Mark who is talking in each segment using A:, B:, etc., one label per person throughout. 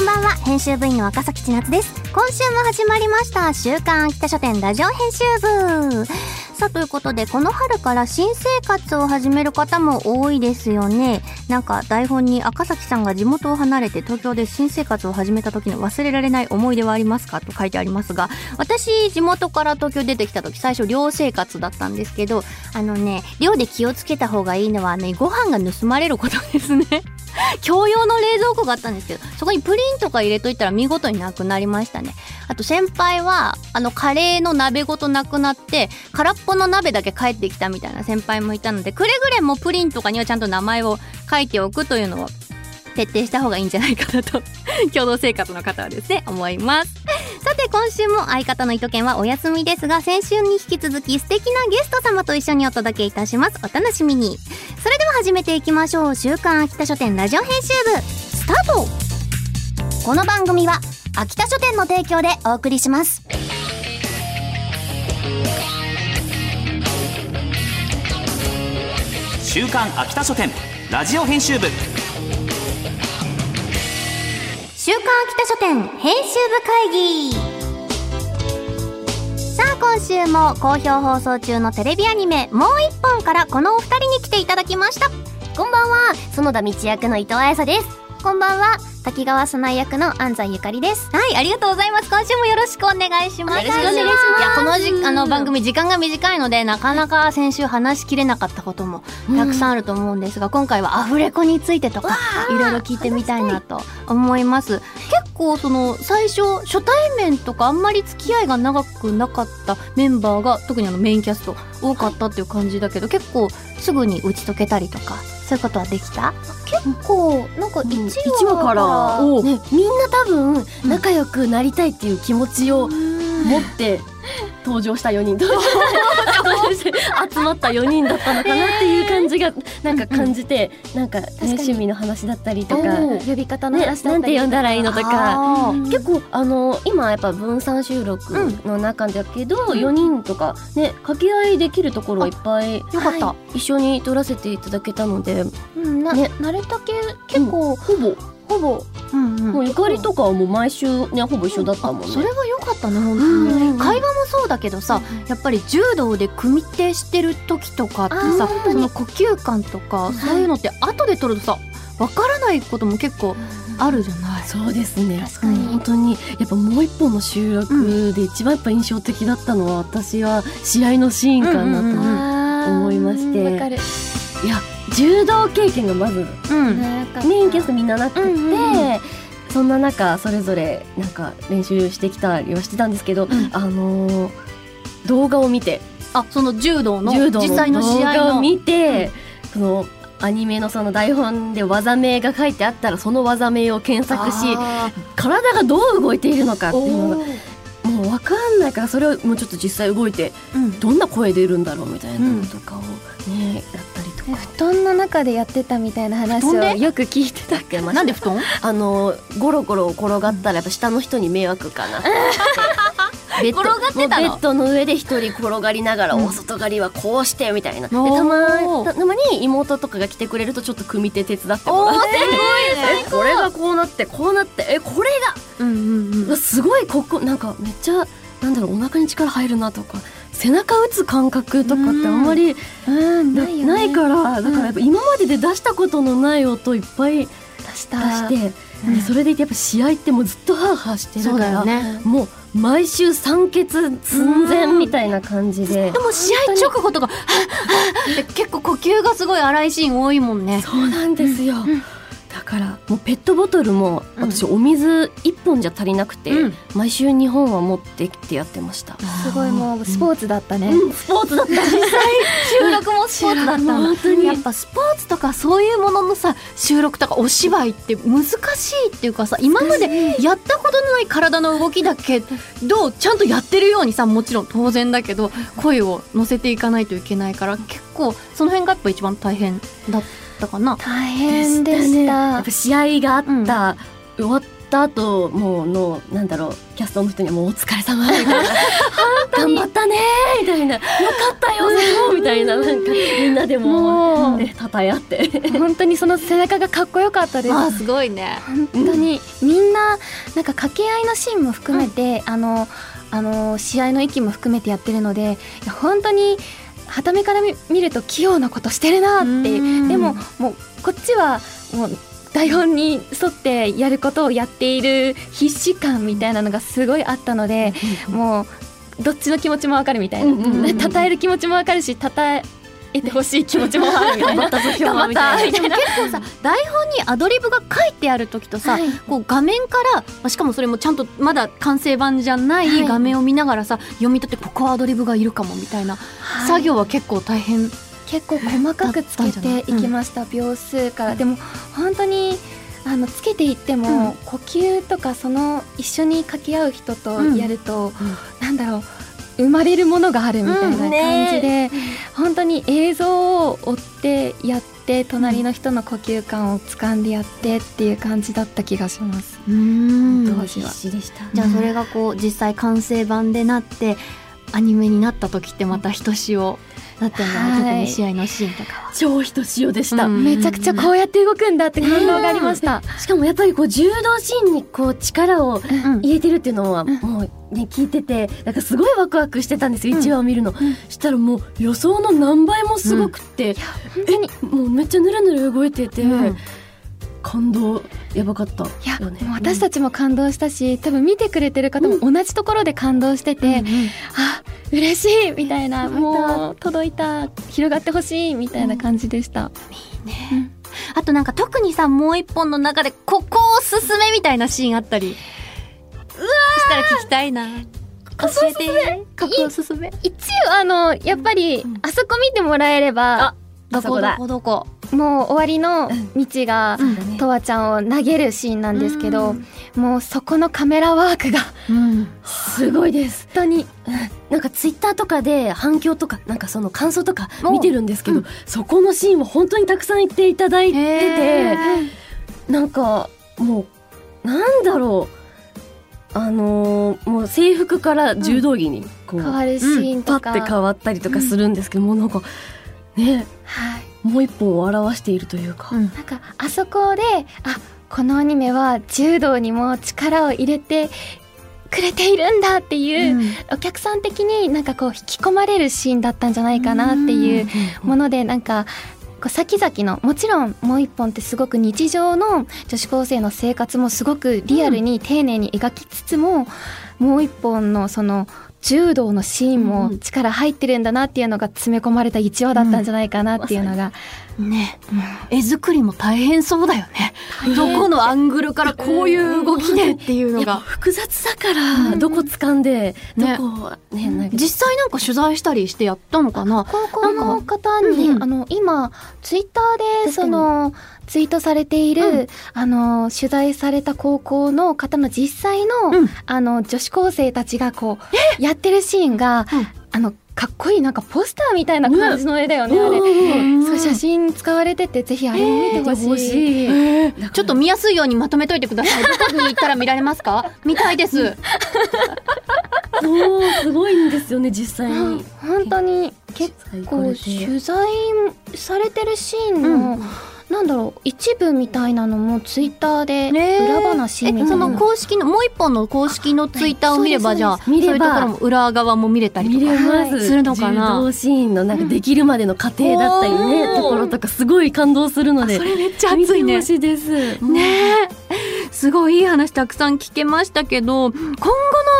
A: こんばんは。編集部員の赤崎千夏です。今週も始まりました。週刊秋田書店ラジオ編集部。さあということでこの春から新生活を始める方も多いですよね。なんか台本に赤崎さんが地元を離れて東京で新生活を始めた時の忘れられない思い出はありますか？と書いてありますが私地元から東京出てきた時最初寮生活だったんですけどあのね寮で気をつけた方がいいのはねご飯が盗まれることですね。共用の冷蔵庫があったんですけど、そこにプリンとか入れといたら見事になくなりましたね。あと先輩は、あのカレーの鍋ごとなくなって、空っぽの鍋だけ帰ってきたみたいな先輩もいたので、くれぐれもプリンとかにはちゃんと名前を書いておくというのを徹底した方がいいんじゃないかなと、共同生活の方はですね、思います。さて今週も相方の糸犬はお休みですが先週に引き続き素敵なゲスト様と一緒にお届けいたします。お楽しみに。それでは始めていきましょう。週刊秋田書店ラジオ編集部。スタート。この番組は秋田書店の提供でお送りします。
B: 週刊秋田書店ラジオ編集部。
A: 週刊秋田書店編集部会議。さあ今週も好評放送中のテレビアニメもう一本からこのお二人に来ていただきました。こんばんは。園田道役の伊藤彩沙です。こんばんは。滝川早苗役の安西ゆかりです。はいありがとうございます。今週もよろしくお願いします。
C: よろしくお願いします。
A: いやこのじあの番組時間が短いのでなかなか先週話しきれなかったこともたくさんあると思うんですが、今回はアフレコについてとかいろいろ聞いてみたいなと思います結構その最初初対面とかあんまり付き合いが長くなかったメンバーが特にあのメインキャスト多かったっていう感じだけど結構すぐに打ち解けたりとかそういうことはできた？
C: 結構なんか1話,、
D: からおう
C: ね、みんな多分仲良くなりたいっていう気持ちを持って登場した4人 集まった4人だったのかなっていう感じがなんか感じて、なんか、ね、趣味の話だったりとか、ね、
D: 呼び方の
C: なん
D: 話だったり
C: て呼んだらいいのとか。結構あの今やっぱ分散収録の中だけど、4人とかね掛け合いできるところはいっぱい
A: よかった、
C: 一緒に撮らせていただけたので。
D: うんな、
C: ね。
D: 慣れたけ結構、
C: ほぼ。
D: ほぼ
A: うんうん。
C: もうゆかりとかはもう毎週ねほぼ一緒だったもんね。
A: それは良かったね本当
C: うん。
A: に、会話もそうだけどさ、やっぱり柔道で組手してる時とかってさその呼吸感とかそういうのって後で取るとさわからないことも結構あるじゃない、
C: そうですね。
D: 確かに。
C: 本当に。やっぱもう一本の収録で一番やっぱ印象的だったのは私は試合のシーンかなと思いまして。
D: うんわかる。
C: いや柔道経験がまずメインキャストみんななくて、
D: うんうん
C: そんな中それぞれなんか練習してきたりはしてたんですけど、
A: ん。
C: あのー動画を見て
A: あその柔道の
C: 柔道
A: 実際の試合の。
C: 動画を見て、そのアニメのその台本で技名が書いてあったらその技名を検索し
A: あ
C: 体がどう動いているのかっていうのがもう分かんないからそれをもうちょっと実際動いて
A: ーうん。
C: どんな声出るんだろうみたいなのとかをね、やっ。
D: 布団の中でやってたみたいな話をよく聞いてた
C: やってました
A: なんで布団？
C: あのゴロゴロ転がったらやっぱ下の人に迷惑かな。ベッド
A: 転がってたの？
C: ベッドの上で一人転がりながら、
A: うん。
C: お外刈りはこうしてみたいな。で
A: おー。
C: たまたたまに妹とかが来てくれるとちょっと組手手伝ってもらって。えこれがこうなってこうなって。えこれが。
A: うんうん。
C: うわすごいここなんかめっちゃなんだろうお腹に力入るなとか背中打つ感覚とかってあんまり
D: うん
C: な
D: ないよね。
C: ないからだからやっぱ今までで出したことのない音いっぱい
D: 出した
C: 出して、でそれでいてやっぱ試合ってもうずっとハーハーしてるから、
A: よね。
C: もう毎週酸欠寸前みたいな感じで。
A: で。も試合直後とか結構呼吸がすごい荒いシーン多いもんね
C: そうなんですよ。だからもうペットボトルも
A: うん。
C: 私お水1本じゃ足りなくて、
A: うん。
C: 毎週2本は持ってきてやってました。
D: すごいもうスポーツだったね、
C: うん、スポーツだった。
A: 収録もスポーツだった
C: 本当に。
A: やっぱスポーツとかそういうもののさ収録とかお芝居って難しいっていうかさ今までやったことのない体の動きだけどちゃんとやってるようにさもちろん当然だけど声を乗せていかないといけないから結構その辺がやっぱ一番大変だったかな？
D: 大変でした。
C: やっぱ試合があった、終わった後もうのなんだろうキャストの人にはもうお疲れ様みたいな 頑張ったねみたいな。よかったよそうみたいな。なんかみんなでも
D: もう。
C: ねたたえ合って。
D: 本当にその背中がかっこよかったです。
A: あーすごいね。
D: 本当に。みんななんか掛け合いのシーンも含めて、あのあの試合の息も含めてやってるのでいや本当に傍目から見見ると器用なことしてるなって
A: う。ん。
D: でももうこっちはもう台本に沿ってやることをやっている必死感みたいなのがすごいあったので、もうどっちの気持ちもわかるみたいな、
C: うんうんうん。
D: 称える気持ちもわかるし称えてほしい気持ちもある
C: 頑張ったぞ今日は
D: みたいな。
A: 結構さ台本にアドリブが書いてある時とさ、
D: はい。
A: こう画面から、まあ、しかもそれもちゃんとまだ完成版じゃな
D: はい。
A: い画面を見ながらさ、読み取ってここはアドリブがいるかもみたいな、
D: はい。
A: 作業は結構大変。
D: 結構細かくつけてい？きました、秒数から。でも本当にあのつけていっても、
A: うん。
D: 呼吸とかその一緒に掛け合う人とやると、なんだろう生まれるものがあるみたいな感じで、本当に映像を追ってやって隣の人の呼吸感を掴んでやってっていう感じだった気がします。
A: うん。
D: 当時は。
C: 必死でした。
A: じゃあそれがこう実際完成版でなってアニメになった時ってまたひとしおだったんだ、
D: はい。
A: 特に試合のシーンとかは。
C: 超ひとしおでした、
A: うん。
D: めちゃくちゃこうやって動くんだって感動がありました。
C: しかもやっぱりこう柔道シーンにこう力を
A: うん。
C: 入れてるっていうのは
D: ん。
C: もうね聞いててなんかすごいワクワクしてたんですよ、
A: うん。
C: 1話を見るの、したらもう予想の何倍もすごくって、
D: 本当に。
C: もうめっちゃぬるぬる動いてて、
A: うん。
C: 感動やばかった
D: いや、私たちも感動したし、多分見てくれてる方も同じところで感動してて、あ嬉しいみたいなもう届いた広がってほしいみたいな感じでした、
A: あとなんか特にさもう一本の中でここおすすめみたいなシーンあったりたら聞きたいな教えてここおすすめ
D: 一応あのやっぱり、
A: ん。
D: あそこ見てもらえれば
A: どこど
C: そこだ
A: こどこ？
D: もう終わりの道がとわちゃんを投げるシーンなんですけど、もうそこのカメラワークが
A: うん。
C: すごいです。
D: 本当に。
C: なんかツイッターとかで反響とかなんかその感想とか
A: お
C: 見てるんですけど、そこのシーンも本当にたくさん言っていただいててなんかもうなんだろうあのーもう制服から柔道着にこう、
D: 変わるシーン
C: パ
D: とか、
C: ッて変わったりとかするんですけど、もうなんかね
D: はい。
C: もう一本を表しているというか、
A: うん。
D: なんかあそこであこのアニメは柔道にも力を入れてくれているんだっていう、お客さん的になんかこう引き込まれるシーンだったんじゃないかなっていうものでなんかこう先々のもちろんもう一本ってすごく日常の女子高生の生活もすごくリアルに丁寧に描きつつも、もう一本のその柔道のシーンも力入ってるんだなっていうのが詰め込まれた一話だったんじゃないかなっていうのが、
A: ね絵作りも大変そうだよね。どこのアングルからこういう動きで。っていうのが
C: 複雑だから、どこ掴んで、
A: ね。
C: どこね
A: 実際なんか取材したりしてやったのかな？
D: 高校の方に、あの今ツイッターでそのツイートされている、
A: うん。
D: あの取材された高校の方の実際の、
A: うん。
D: あの女子高生たちがこうやってるシーンが、
A: うん。
D: あのかっこいいなんかポスターみたいな感じの絵だよね、あれ。
A: うん
D: そう写真使われててぜひあれを見てほしい。
C: 欲しい。
A: ちょっと見やすいようにまとめといてください。どこに行ったら見られますか？見たいです。
C: そうすごいんですよね実際
D: うん
C: に。
D: 本当に結構取材されてるシーンの、なんだろう一部みたいなのもツイッターで裏話みたいな。
A: えその公式のもう一本の公式のツイッターを見れば
C: そうです
A: じゃあ
C: そう
A: いうところも裏側も見れたり
C: 見
A: とか。
C: す、
A: するのかな？
C: 柔道シーンのなんかできるまでの過程だったりね、
A: おー。
C: ところとかすごい感動するので
A: それめっちゃ熱いね。
C: 見てほ。しいです。
A: ねえ。すごいいい話たくさん聞けましたけど、今後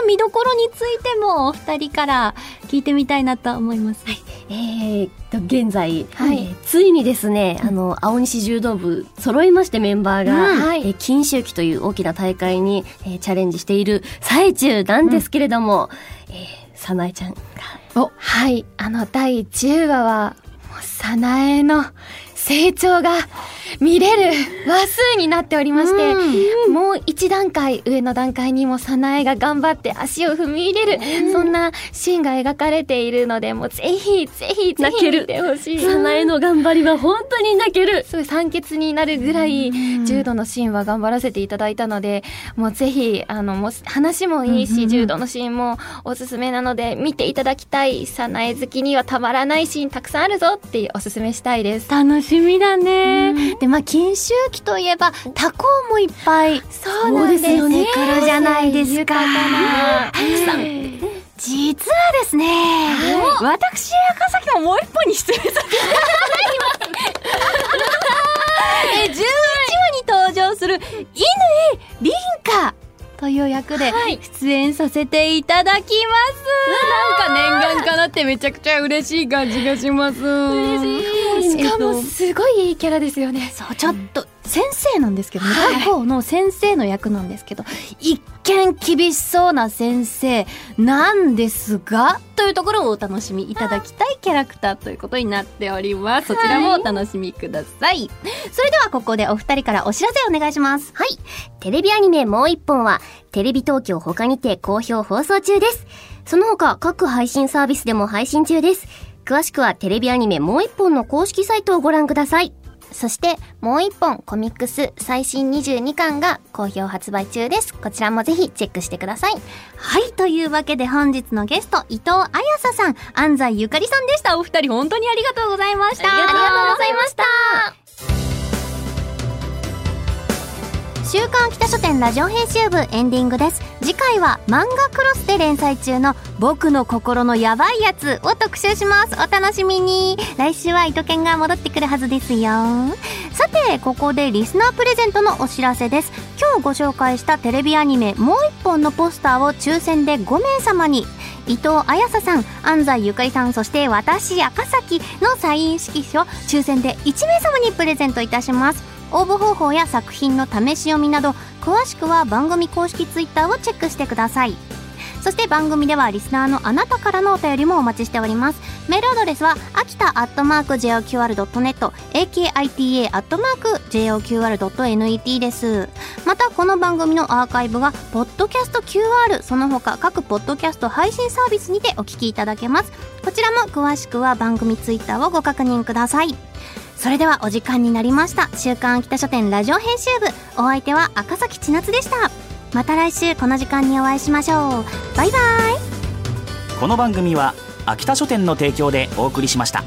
A: の見どころについてもお二人から聞いてみたいなと思います。
C: えー、と現在、
D: はい。
C: えーついにですね、あの青西柔道部揃いましてメンバーが、
D: うん。はい。
C: えー金秋期という大きな大会に、えーチャレンジしている最中なんですけれども、えーさなえちゃんが。
D: はい、あの第10話は、もう、さなえの成長が見れる話数になっておりまして、もう一段階上の段階にもさなえが頑張って足を踏み入れる、そんなシーンが描かれているので、もうぜひぜひぜひ
C: 泣ける。
D: 見てほしい。
C: さなえの頑張りは本当に泣ける。
D: すごい酸欠になるぐらい柔道のシーンは頑張らせていただいたのでもうぜひあのもう話もいいし、柔道のシーンもおすすめなので見ていただきたい。早苗好きにはたまらないシーンたくさんあるぞっておすすめしたいです。
E: 楽しみだね。で、まあ、金秋期といえば、他校もいっぱい。
D: そう
C: ですよね
E: 出てくるじゃないですか。
D: 豊かな
E: 実はですね、私、赤崎ももう一本に出演させていただきます。え、11話に登場する、乾凛花という役で出演させていただきます。なんか念願かなってめちゃくちゃ嬉しい感じがします。嬉し
D: しかもすごいいいキャラですよね
E: そう、ちょっと、先生なんですけどね、他校の先生の役なんですけど、一見厳しそうな先生なんですが、というところをお楽しみいただきたいキャラクターということになっております。そちらもお楽しみください。それではここでお二人からお知らせお願いします。
C: はい。テレビアニメもう一本は、テレビ東京他にて好評放送中です。その他、各配信サービスでも配信中です。詳しくはテレビアニメもう一本の公式サイトをご覧ください。
D: そしてもう一本コミックス最新22巻が好評発売中ですこちらもぜひチェックしてください
E: はい、というわけで本日のゲスト、伊藤彩沙さん、安西ゆかりさんでした。お二人本当にありがとうございました。
D: ありがとうございました
E: 週刊北書店ラジオ編集部エンディングです。次回は漫画クロスで連載中の僕の心のヤバいやつを特集します。お楽しみに。来週は糸犬が戻ってくるはずですよ。さてここでリスナープレゼントのお知らせです。今日ご紹介したテレビアニメもう一本のポスターを抽選で5名様に。伊藤彩沙さん安西ゆかりさんそして私赤崎のサイン色紙を抽選で1名様にプレゼントいたします。応募方法や作品の試し読みなど詳しくは番組公式ツイッターをチェックしてください。そして番組ではリスナーのあなたからのお便りもお待ちしております。メールアドレスは秋田アットマーク JOQR.net akita アットマーク JOQR.net です。またこの番組のアーカイブがポッドキャスト QR その他各ポッドキャスト配信サービスにてお聞きいただけます。こちらも詳しくは番組ツイッターをご確認ください。それではお時間になりました。週刊秋田書店ラジオ編集部。お相手は赤崎千夏でした。また来週この時間にお会いしましょう。バイバイ。
B: この番組は秋田書店の提供でお送りしました。